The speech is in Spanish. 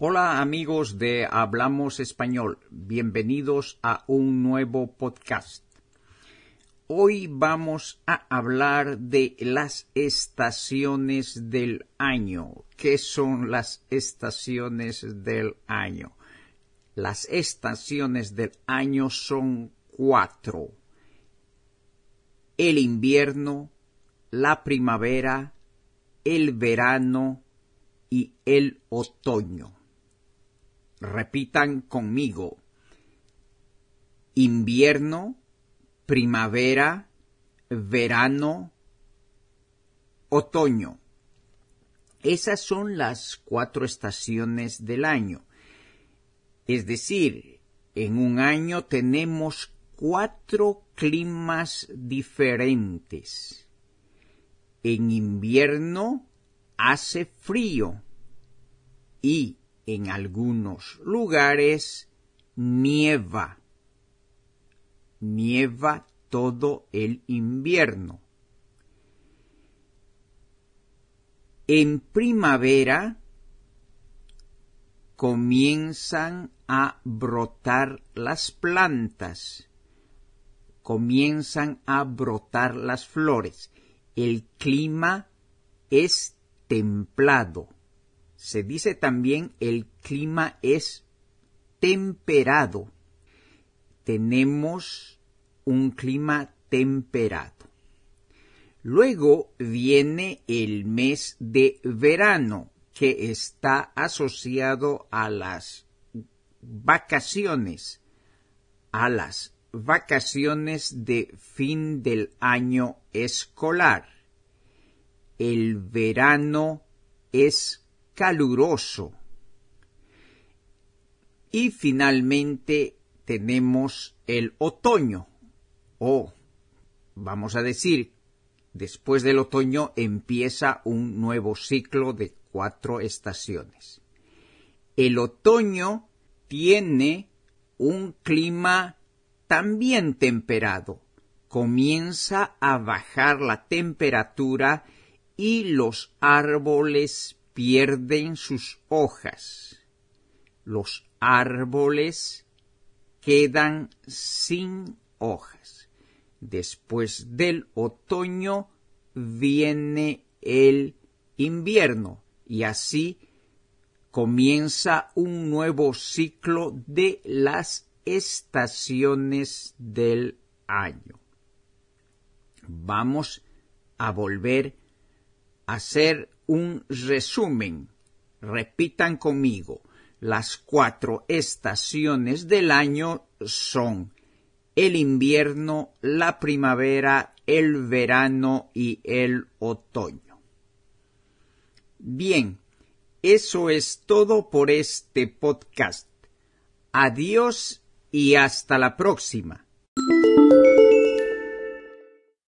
Hola amigos de Hablamos Español, bienvenidos a un nuevo podcast. Hoy vamos a hablar de las estaciones del año. ¿Qué son las estaciones del año? Las estaciones del año son cuatro. El invierno, la primavera, el verano y el otoño. Repitan conmigo. Invierno, primavera, verano, otoño. Esas son las cuatro estaciones del año. Es decir, en un año tenemos cuatro climas diferentes. En invierno hace frío y en algunos lugares nieva. Nieva todo el invierno. En primavera comienzan a brotar las plantas, comienzan a brotar las flores. El clima es templado. Se dice también el clima es temperado. Tenemos un clima temperado. Luego viene el mes de verano, que está asociado a las vacaciones, a las vacaciones de fin del año escolar el verano es caluroso. Y finalmente tenemos el otoño, o vamos a decir, después del otoño empieza un nuevo ciclo de cuatro estaciones. El otoño tiene un clima también temperado. Comienza a bajar la temperatura y los árboles pierden sus hojas. Los árboles quedan sin hojas. Después del otoño viene el invierno y así comienza un nuevo ciclo de las estaciones del año. Vamos a volver hacer un resumen. Repitan conmigo. Las cuatro estaciones del año son el invierno, la primavera, el verano y el otoño. Bien, eso es todo por este podcast. Adiós y hasta la próxima.